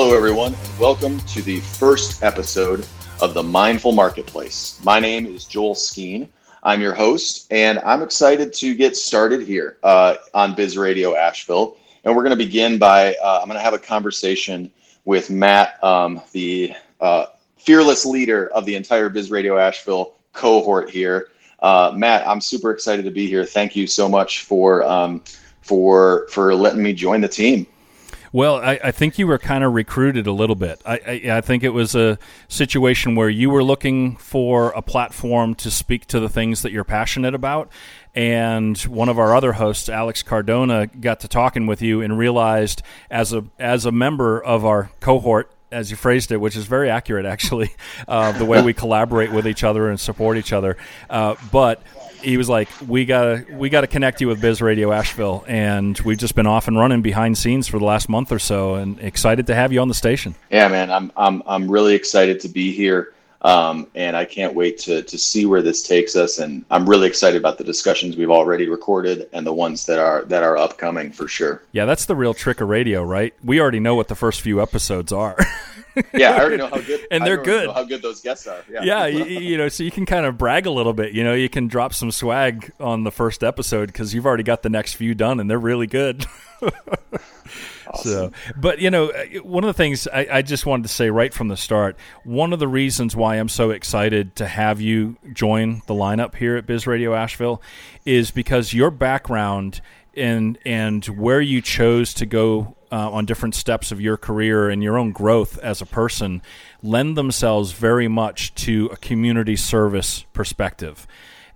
Hello, everyone. and Welcome to the first episode of the Mindful Marketplace. My name is Joel Skeen. I'm your host, and I'm excited to get started here uh, on Biz Radio Asheville. And we're going to begin by uh, I'm going to have a conversation with Matt, um, the uh, fearless leader of the entire Biz Radio Asheville cohort here. Uh, Matt, I'm super excited to be here. Thank you so much for um, for for letting me join the team. Well, I, I, think you were kind of recruited a little bit. I, I, I, think it was a situation where you were looking for a platform to speak to the things that you're passionate about. And one of our other hosts, Alex Cardona, got to talking with you and realized as a as a member of our cohort, as you phrased it, which is very accurate, actually, uh, the way we collaborate with each other and support each other. Uh, but he was like, "We gotta, we gotta connect you with Biz Radio Asheville," and we've just been off and running behind scenes for the last month or so, and excited to have you on the station. Yeah, man, I'm, I'm, I'm really excited to be here, um, and I can't wait to to see where this takes us. And I'm really excited about the discussions we've already recorded and the ones that are that are upcoming for sure. Yeah, that's the real trick of radio, right? We already know what the first few episodes are. yeah, I already know how good, and they're good. how good those guests are. Yeah, yeah, you, you, know, so you can kind of brag a little bit. You know, you can drop some swag on the first episode because you've already got the next few done, and they're really good. Awesome. So, but you know, one of the things I, I, just wanted to say right from the start, one of the reasons why I'm so excited to have you join the lineup here at Biz Radio Asheville is because your background and and where you chose to go uh, on different steps of your career and your own growth as a person lend themselves very much to a community service perspective.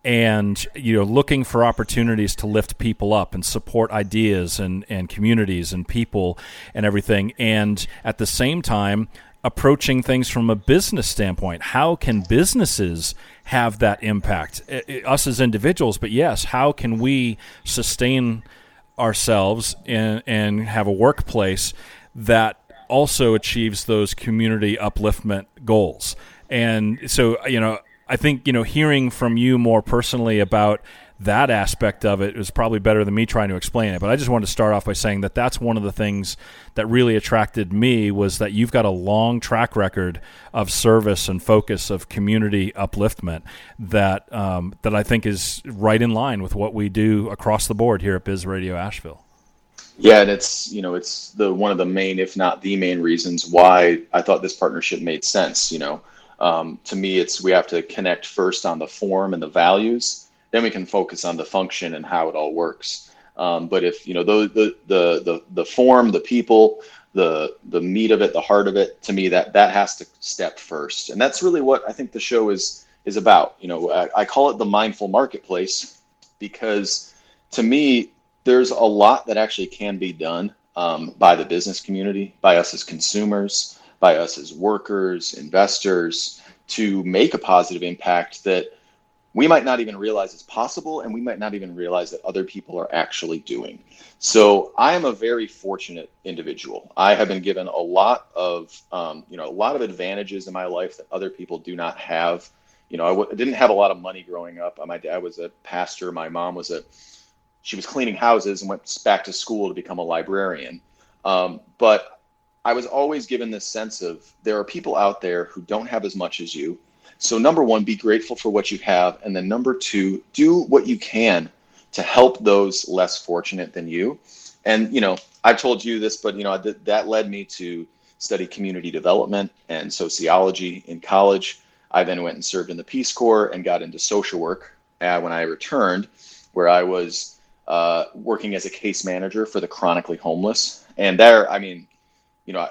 And you know looking for opportunities to lift people up and support ideas and, and communities and people and everything. And at the same time approaching things from a business standpoint. How can businesses have that impact? Us as individuals but yes how can we sustain ourselves and, and have a workplace that also achieves those community upliftment goals. And so, you know, I think, you know, hearing from you more personally about that aspect of it is probably better than me trying to explain it. But I just wanted to start off by saying that that's one of the things that really attracted me was that you've got a long track record of service and focus of community upliftment that um, that I think is right in line with what we do across the board here at Biz Radio Asheville. Yeah, and it's you know it's the one of the main, if not the main, reasons why I thought this partnership made sense. You know, um, to me, it's we have to connect first on the form and the values then we can focus on the function and how it all works. Um, but if you know the, the the the the form, the people, the the meat of it, the heart of it, to me that that has to step first, and that's really what I think the show is is about. You know, I, I call it the mindful marketplace because to me there's a lot that actually can be done um, by the business community, by us as consumers, by us as workers, investors, to make a positive impact that we might not even realize it's possible and we might not even realize that other people are actually doing. So i am a very fortunate individual. I have been given a lot of um, you know a lot of advantages in my life that other people do not have. You know I w- didn't have a lot of money growing up. My dad was a pastor. My mom was a she was cleaning houses and went back to school to become a librarian. Um, but i was always given this sense of there are people out there who don't have as much as you so, number one, be grateful for what you have. And then, number two, do what you can to help those less fortunate than you. And, you know, I've told you this, but, you know, th- that led me to study community development and sociology in college. I then went and served in the Peace Corps and got into social work uh, when I returned, where I was uh, working as a case manager for the chronically homeless. And there, I mean, you know,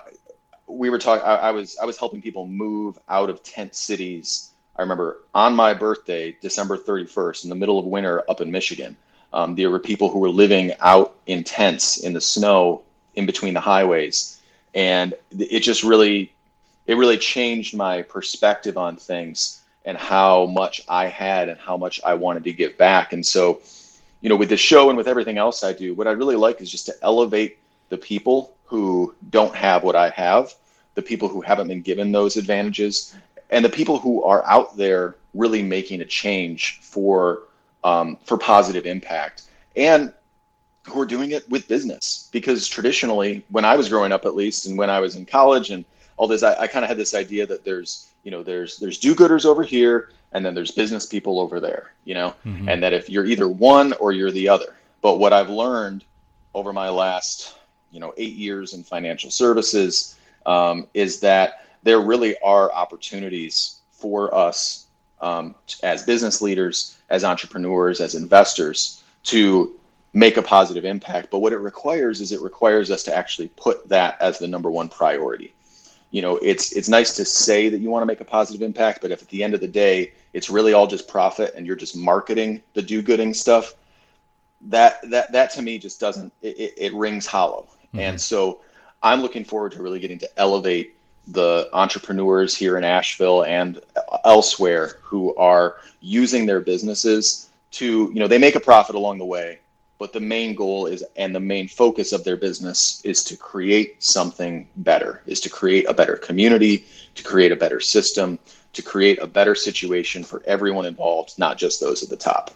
we were talking. I, was I was helping people move out of tent cities. I remember on my birthday, December 31st, in the middle of winter up in Michigan. Um, there were people who were living out in tents in the snow in between the highways, and it just really, it really changed my perspective on things and how much I had and how much I wanted to give back. And so, you know, with this show and with everything else I do, what I really like is just to elevate the people who don't have what I have the people who haven't been given those advantages, and the people who are out there really making a change for um, for positive impact. And who are doing it with business because traditionally when i was growing up at least and when i was in college and all this i, I kind of had this idea that there's you know there's there's do-gooders over here and then there's business people over there you know mm-hmm. and that if you're either one or you're the other but what i've learned over my last you know eight years in financial services um, is that there really are opportunities for us um, as business leaders as entrepreneurs as investors to make a positive impact. But what it requires is it requires us to actually put that as the number one priority. You know, it's it's nice to say that you want to make a positive impact, but if at the end of the day it's really all just profit and you're just marketing the do-gooding stuff, that that that to me just doesn't it, it rings hollow. Mm-hmm. And so I'm looking forward to really getting to elevate the entrepreneurs here in Asheville and elsewhere who are using their businesses to, you know, they make a profit along the way, but the main goal is and the main focus of their business is to create something better is to create a better community to create a better system to create a better situation for everyone involved not just those at the top.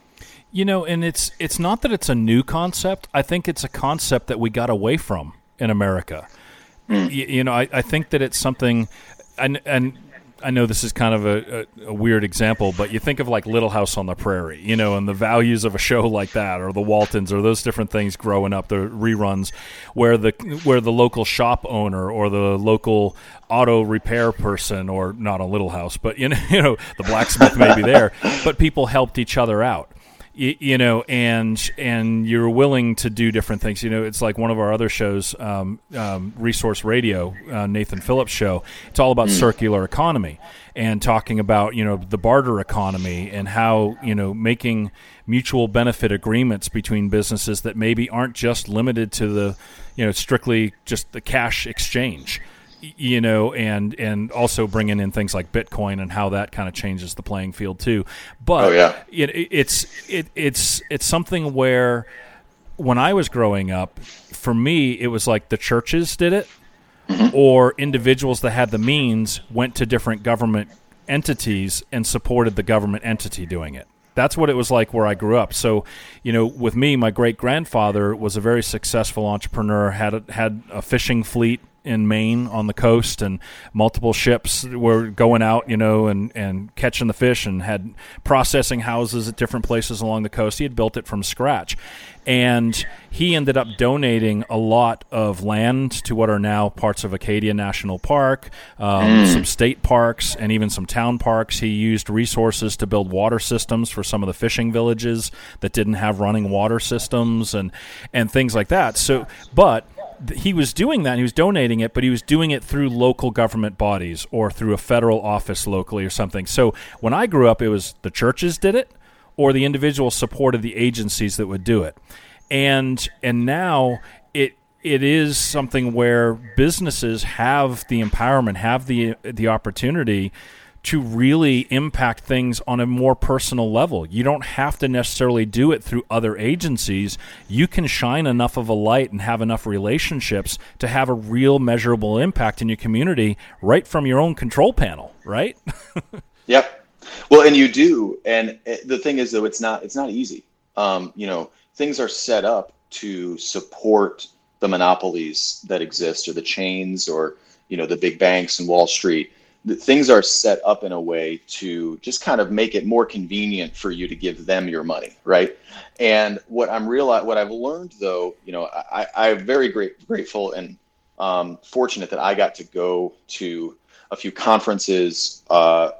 You know and it's it's not that it's a new concept. I think it's a concept that we got away from in america. You, you, know I, I think that it's something and and I know this is kind of a, a, a, weird example, but you think of like Little House on the Prairie, you know, and the values of a show like that, or the Waltons, or those different things growing up, the reruns, where the where the local shop owner or the local auto repair person, or not a Little House, but you know, you know, the blacksmith may be there, but people helped each other out you, you, know, and and you're willing to do different things. You know, it's like one of our other shows, um, um, Resource Radio, uh, Nathan Phillips show. It's all about mm. circular economy and talking about you know the barter economy and how you know making mutual benefit agreements between businesses that maybe aren't just limited to the you know strictly just the cash exchange you know, and and also bringing in things like Bitcoin and how that kind of changes the playing field too. But oh, yeah. it, it's it, it's it's something where when I was growing up, for me, it was like the churches did it, mm-hmm. or individuals that had the means went to different government entities and supported the government entity doing it. That's what it was like where I grew up. So, you know, with me, my great grandfather was a very successful entrepreneur. had a, had a fishing fleet in Maine on the coast, and multiple ships were going out, you know, and, and catching the fish, and had processing houses at different places along the coast. He had built it from scratch, and he ended up donating a lot of land to what are now parts of Acadia National Park, um, mm. some state parks, and even some town parks. He used resources to build water systems for some of the fishing villages that didn't have running water systems, and and things like that. So, but he was doing that. he was donating it, but he was doing it through local government bodies or through a federal office locally or something. So when I grew up, it was the churches did it, or the individuals supported the agencies that would do it. And and now it it is something where businesses have the empowerment, have the the opportunity to really impact things on a more personal level. You don't have to necessarily do it through other agencies. You can shine enough of a light and have enough relationships to have a real measurable impact in your community right from your own control panel, right? yep. Well, and you do. And the thing is though it's not it's not easy. Um, you know, things are set up to support the monopolies that exist or the chains or you know the big banks and Wall Street things are set up in a way to just kind of make it more convenient for you to give them your money, right? And what I'm real, what I've learned though, you know, I, I'm very great, grateful and um, fortunate that I got to go to a few conferences, uh,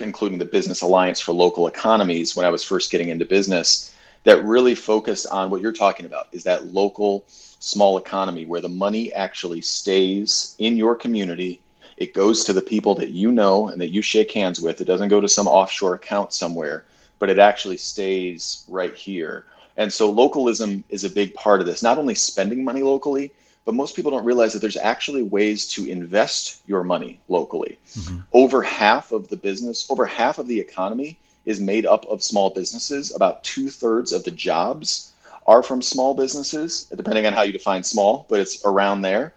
including the Business Alliance for Local Economies, when I was first getting into business, that really focused on what you're talking about is that local small economy where the money actually stays in your community it goes to the people that you know and that you shake hands with. It doesn't go to some offshore account somewhere, but it actually stays right here. And so localism is a big part of this, not only spending money locally, but most people don't realize that there's actually ways to invest your money locally. Mm-hmm. Over half of the business, over half of the economy is made up of small businesses. About two thirds of the jobs are from small businesses, depending on how you define small, but it's around there.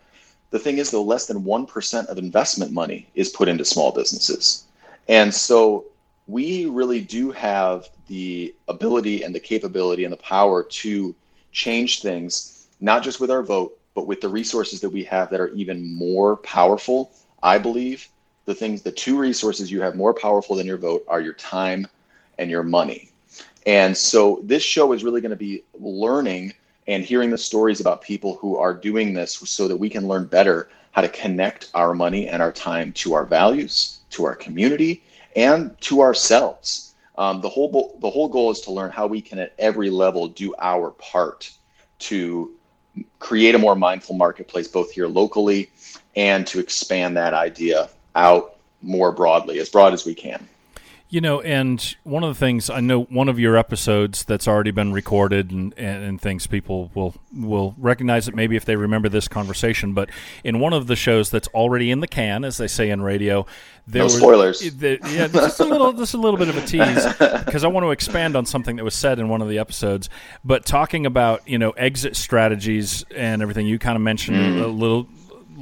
The thing is, though, less than 1% of investment money is put into small businesses. And so we really do have the ability and the capability and the power to change things, not just with our vote, but with the resources that we have that are even more powerful. I believe the things, the two resources you have more powerful than your vote are your time and your money. And so this show is really going to be learning and hearing the stories about people who are doing this so that we can learn better how to connect our money and our time to our values, to our community, and to ourselves. Um, the whole the whole goal is to learn how we can at every level do our part to create a more mindful marketplace both here locally and to expand that idea out more broadly as broad as we can you know, and one of the things I know, one of your episodes that's already been recorded and, and, and, things people will will recognize it maybe if they remember this conversation. But in one of the shows that's already in the can, as they say in radio, there no was, spoilers. Yeah, just a little, just a little bit of a tease because I want to expand on something that was said in one of the episodes. But talking about you know exit strategies and everything, you kind of mentioned mm. a little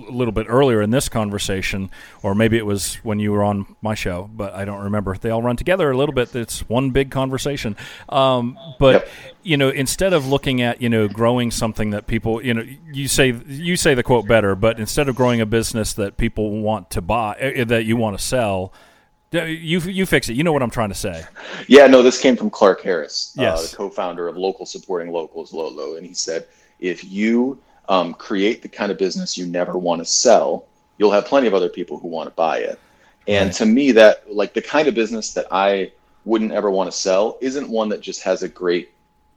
a little bit earlier in this conversation, or maybe it was when you were on my show, but I don't remember. They all run together a little bit. It's one big conversation. Um, but yep. you know, instead of looking at you know growing something that people you know you say you say the quote better, but instead of growing a business that people want to buy uh, that you want to sell. You you fix it. You know what I'm trying to say. Yeah, no, this came from Clark Harris, yes. uh, the co-founder of Local Supporting Locals, Lolo, and he said, if you um, create the kind of business you never want to sell, you'll have plenty of other people who want to buy it. And right. to me, that like the kind of business that I wouldn't ever want to sell isn't one that just has a great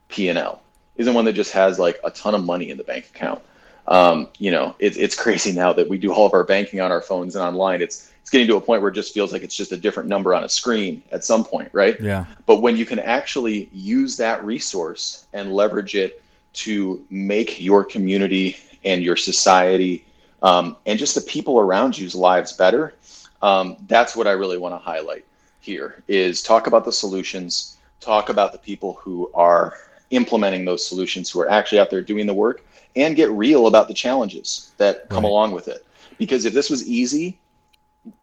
P and L, isn't one that just has like a ton of money in the bank account. Um, you know, it, it's crazy now that we do all of our banking on our phones and online. It's it's getting to a point where it just feels like it's just a different number on a screen at some point, right? Yeah. But when you can actually use that resource and leverage it to make your community and your society um, and just the people around you's lives better um, that's what i really want to highlight here is talk about the solutions talk about the people who are implementing those solutions who are actually out there doing the work and get real about the challenges that come right. along with it because if this was easy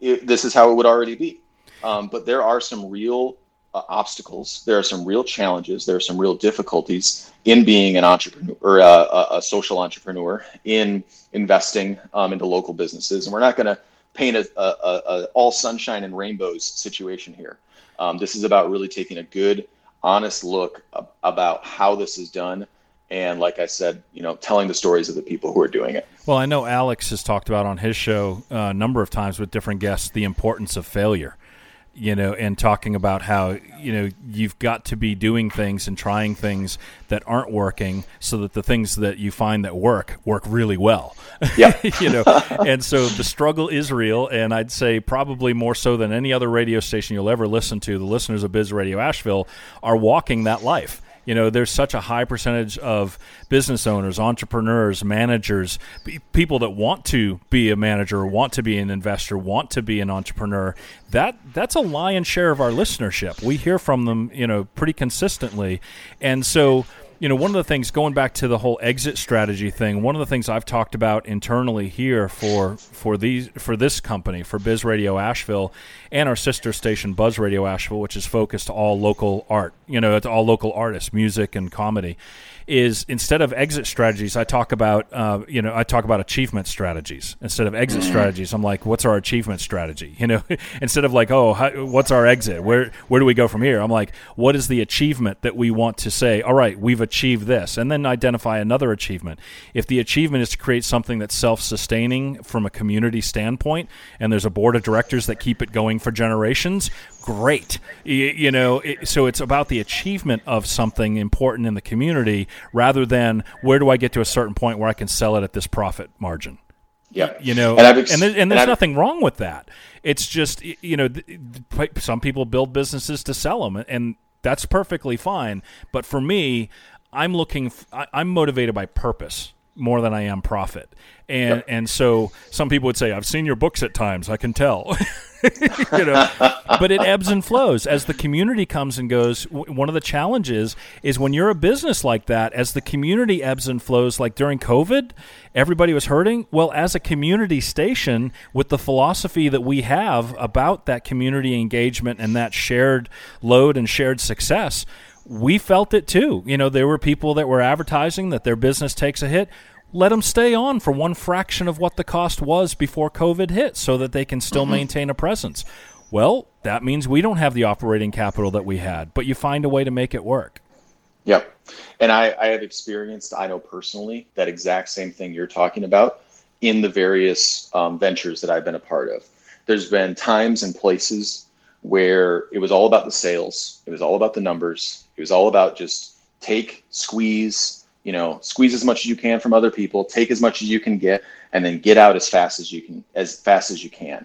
it, this is how it would already be um, but there are some real uh, obstacles. There are some real challenges. There are some real difficulties in being an entrepreneur or uh, a, social entrepreneur in investing um, into local businesses. And we're not going to paint a, a, a, all sunshine and rainbows situation here. Um, this is about really taking a good, honest look about how this is done. And like I said, you know, telling the stories of the people who are doing it. Well, I know Alex has talked about on his show uh, a number of times with different guests the importance of failure you know, and talking about how you know you've got to be doing things and trying things that aren't working, so that the things that you find that work work really well. Yeah, you know, and so the struggle is real, and I'd say probably more so than any other radio station you'll ever listen to. The listeners of Biz Radio Asheville are walking that life you know, there's such a high percentage of business owners, entrepreneurs, managers, people that want to be a manager, want to be an investor, want to be an entrepreneur. That that's a lion's share of our listenership. We hear from them, you know, pretty consistently, and so you know, one of the things going back to the whole exit strategy thing, one of the things I've talked about internally here for for these for this company, for Biz Radio Asheville and our sister station Buzz Radio Asheville, which is focused all local art, you know, it's all local artists, music and comedy is instead of exit strategies, I talk about uh, you know I talk about achievement strategies instead of exit mm-hmm. strategies. I'm like, what's our achievement strategy? You know, instead of like, oh, how, what's our exit? Where where do we go from here? I'm like, what is the achievement that we want to say? All right, we've achieved this, and then identify another achievement. If the achievement is to create something that's self-sustaining from a community standpoint, and there's a board of directors that keep it going for generations, great. You, you know, it, so it's about the achievement of something important in the community rather than where do I get to a certain point where I can sell it at this profit margin. Yeah, you know, and, ex- and, there, and there's and nothing wrong with that. It's just you know, some people build businesses to sell them, and that's perfectly fine. But for me, I'm looking, I'm motivated by purpose more than I am profit. And yep. and so some people would say, I've seen your books at times, I can tell. you know, but it ebbs and flows as the community comes and goes. one of the challenges is when you're a business like that, as the community ebbs and flows. Like during COVID, everybody was hurting. Well, as a community station, with the philosophy that we have about that community engagement and that shared load and shared success, we felt it too. You know, there were people that were advertising that their business takes a hit. Let them stay on for one fraction of what the cost was before COVID hit so that they can still mm-hmm. maintain a presence. Well, that means we don't have the operating capital that we had, but you find a way to make it work. Yep. And I, I have experienced, I know personally, that exact same thing you're talking about in the various um, ventures that I've been a part of. There's been times and places where it was all about the sales, it was all about the numbers, it was all about just take, squeeze, you know, squeeze as much as you can from other people, take as much as you can get, and then get out as fast as you can, as fast as you can.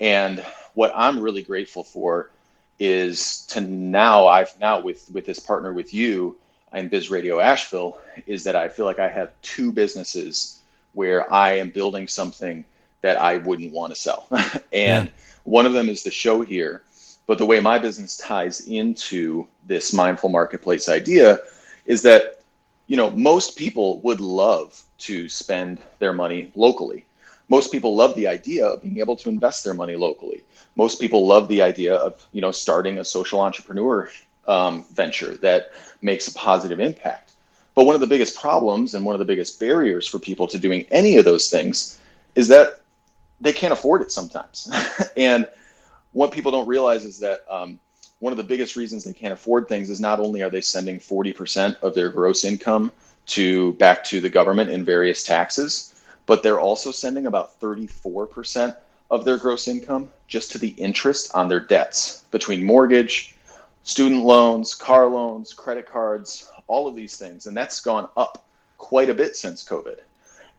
And what I'm really grateful for is to now I've now with with this partner with you in Biz Radio Asheville is that I feel like I have two businesses where I am building something that I wouldn't want to sell. and yeah. one of them is the show here. But the way my business ties into this mindful marketplace idea is that, you know, most people would love to spend their money locally. Most people love the idea of being able to invest their money locally. Most people love the idea of, you know, starting a social entrepreneur um, venture that makes a positive impact. But one of the biggest problems and one of the biggest barriers for people to doing any of those things is that they can't afford it sometimes. and what people don't realize is that um, one of the biggest reasons they can't afford things is not only are they sending 40% of their gross income to back to the government in various taxes, but they're also sending about 34% of their gross income just to the interest on their debts between mortgage, student loans, car loans, credit cards, all of these things. And that's gone up quite a bit since COVID.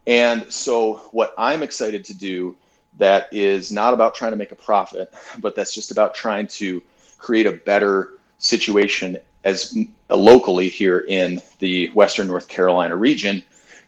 And so, what I'm excited to do that is not about trying to make a profit, but that's just about trying to create a better situation as uh, locally here in the Western North Carolina region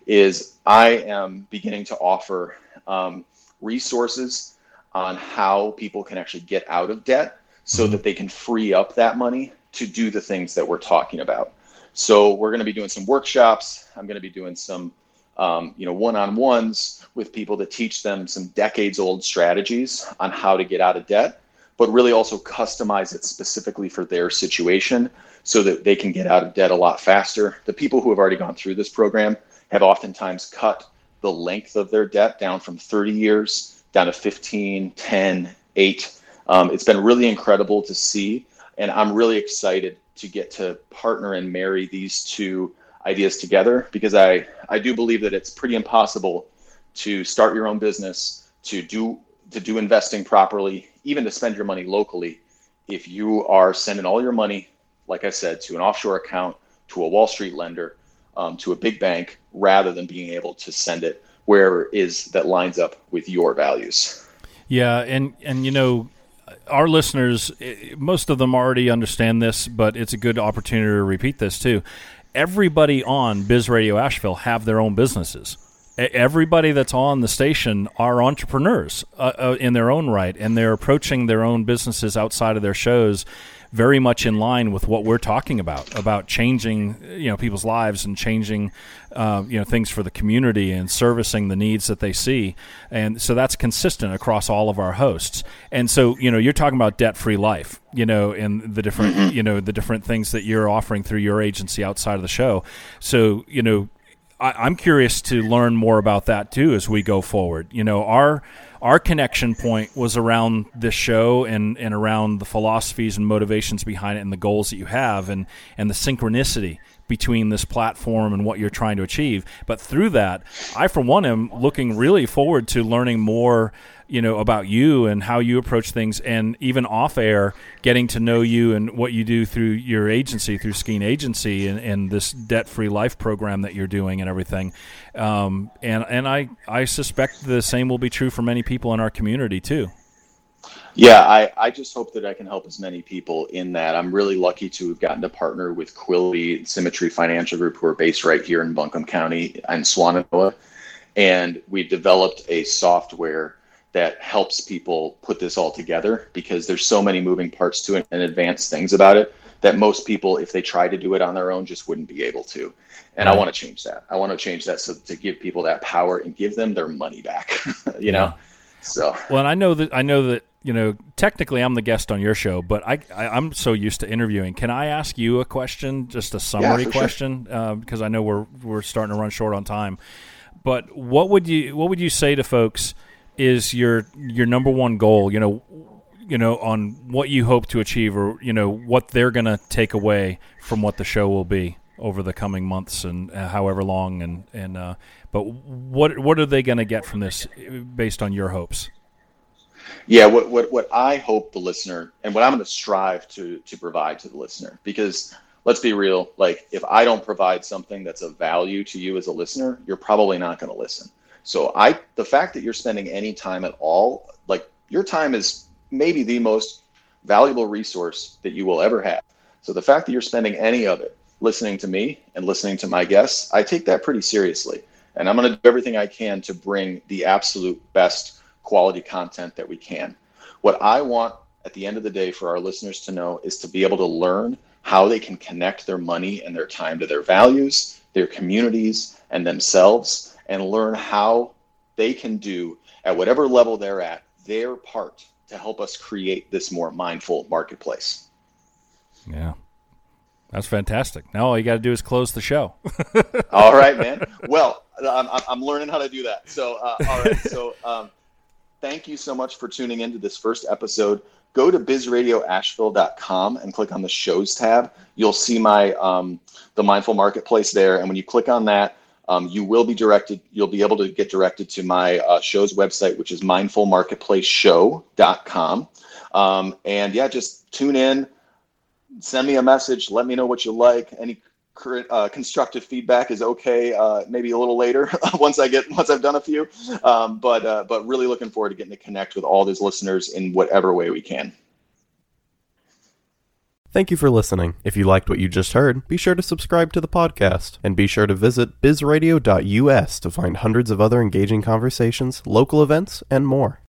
is I am beginning to offer um, resources on how people can actually get out of debt so mm-hmm. that they can free up that money to do the things that we're talking about. So we're going to be doing some workshops. I'm going to be doing some, um, you know, one-on-ones with people to teach them some decades-old strategies on how to get out of debt, but really also customize it specifically for their situation so that they can get out of debt a lot faster. The people who have already gone through this program have oftentimes cut the length of their debt down from 30 years down to 15, 10, 8. Um, it's been really incredible to see, and I'm really excited to get to partner and marry these two ideas together because I, I do believe that it's pretty impossible to start your own business, to do to do investing properly, even to spend your money locally, if you are sending all your money, like I said, to an offshore account, to a Wall Street lender, um, to a big bank, rather than being able to send it where is that lines up with your values. Yeah, and and you know, our listeners, eh, most of them already understand this, but it's a good opportunity to repeat this too. Everybody on Biz Radio Asheville have their own businesses. Everybody that's on the station are entrepreneurs uh, uh, in their own right, and they're approaching their own businesses outside of their shows very much in line with what we're talking about about changing you know people's lives and changing uh, you know things for the community and servicing the needs that they see and so that's consistent across all of our hosts and so you know you're talking about debt free life you know and the different mm-hmm. you know the different things that you're offering through your agency outside of the show so you know I, am curious to learn more about that too as we go forward. You know, our our connection point was around this show and, and around the philosophies and motivations behind it and the goals that you have and, and the synchronicity between this platform and what you're trying to achieve. But through that, I for one am looking really forward to learning more you know about you and how you approach things and even off air getting to know you and what you do through your agency through Skeen Agency and, and this debt free life program that you're doing and everything um, and and I I suspect the same will be true for many people in our community too yeah, I, I just hope that I can help as many people in that. I'm really lucky to have gotten to partner with Quility Symmetry Financial Group, who are based right here in Buncombe County and Swannanoa. And we developed a software that helps people put this all together because there's so many moving parts to it and advanced things about it that most people, if they try to do it on their own, just wouldn't be able to. And. I want to change that. I want to change that so to give people that power and give them their money back. you yeah. know. So well, and I know that I know that you know, technically I'm the guest on your show, but I, I am so used to interviewing. Can I ask you a question, just a summary yeah, question, sure. uh, because I know we're we're starting to run short on time. But what would you what would you say to folks is your your number one goal? You know, you know on what you hope to achieve, or you know what they're going to take away from what the show will be over the coming months and uh, however long and and uh, but what what are they going to get from this based on your hopes yeah what, what what i hope the listener and what i'm going to strive to to provide to the listener because let's be real like if i don't provide something that's of value to you as a listener you're probably not going to listen so i the fact that you're spending any time at all like your time is maybe the most valuable resource that you will ever have so the fact that you're spending any of it listening to me and listening to my guests, I take that pretty seriously. And I'm going to do everything I can to bring the absolute best quality content that we can. What I want at the end of the day for our listeners to know is to be able to learn how they can connect their money and their time to their values, their communities, and themselves, and learn how they can do at whatever level they're at their part to help us create this more mindful marketplace. Yeah. That's fantastic. Now all you got to do is close the show. all right, man. Well, I'm, I'm learning how to do that. So, uh, all right. So, um, thank you so much for tuning into this first episode. Go to bizradioasheville.com and click on the shows tab. You'll see my um, the mindful marketplace there, and when you click on that, um, you will be directed. You'll be able to get directed to my uh, show's website, which is mindfulmarketplaceshow.com. Um, and yeah, just tune in send me a message. Let me know what you like. Any uh, constructive feedback is okay. Uh, maybe a little later once I get once I've done a few. Um, but uh, but really looking forward to getting to connect with all these listeners in whatever way we can. Thank you for listening. If you liked what you just heard, be sure to subscribe to the podcast and be sure to visit bizradio.us to find hundreds of other engaging conversations, local events, and more.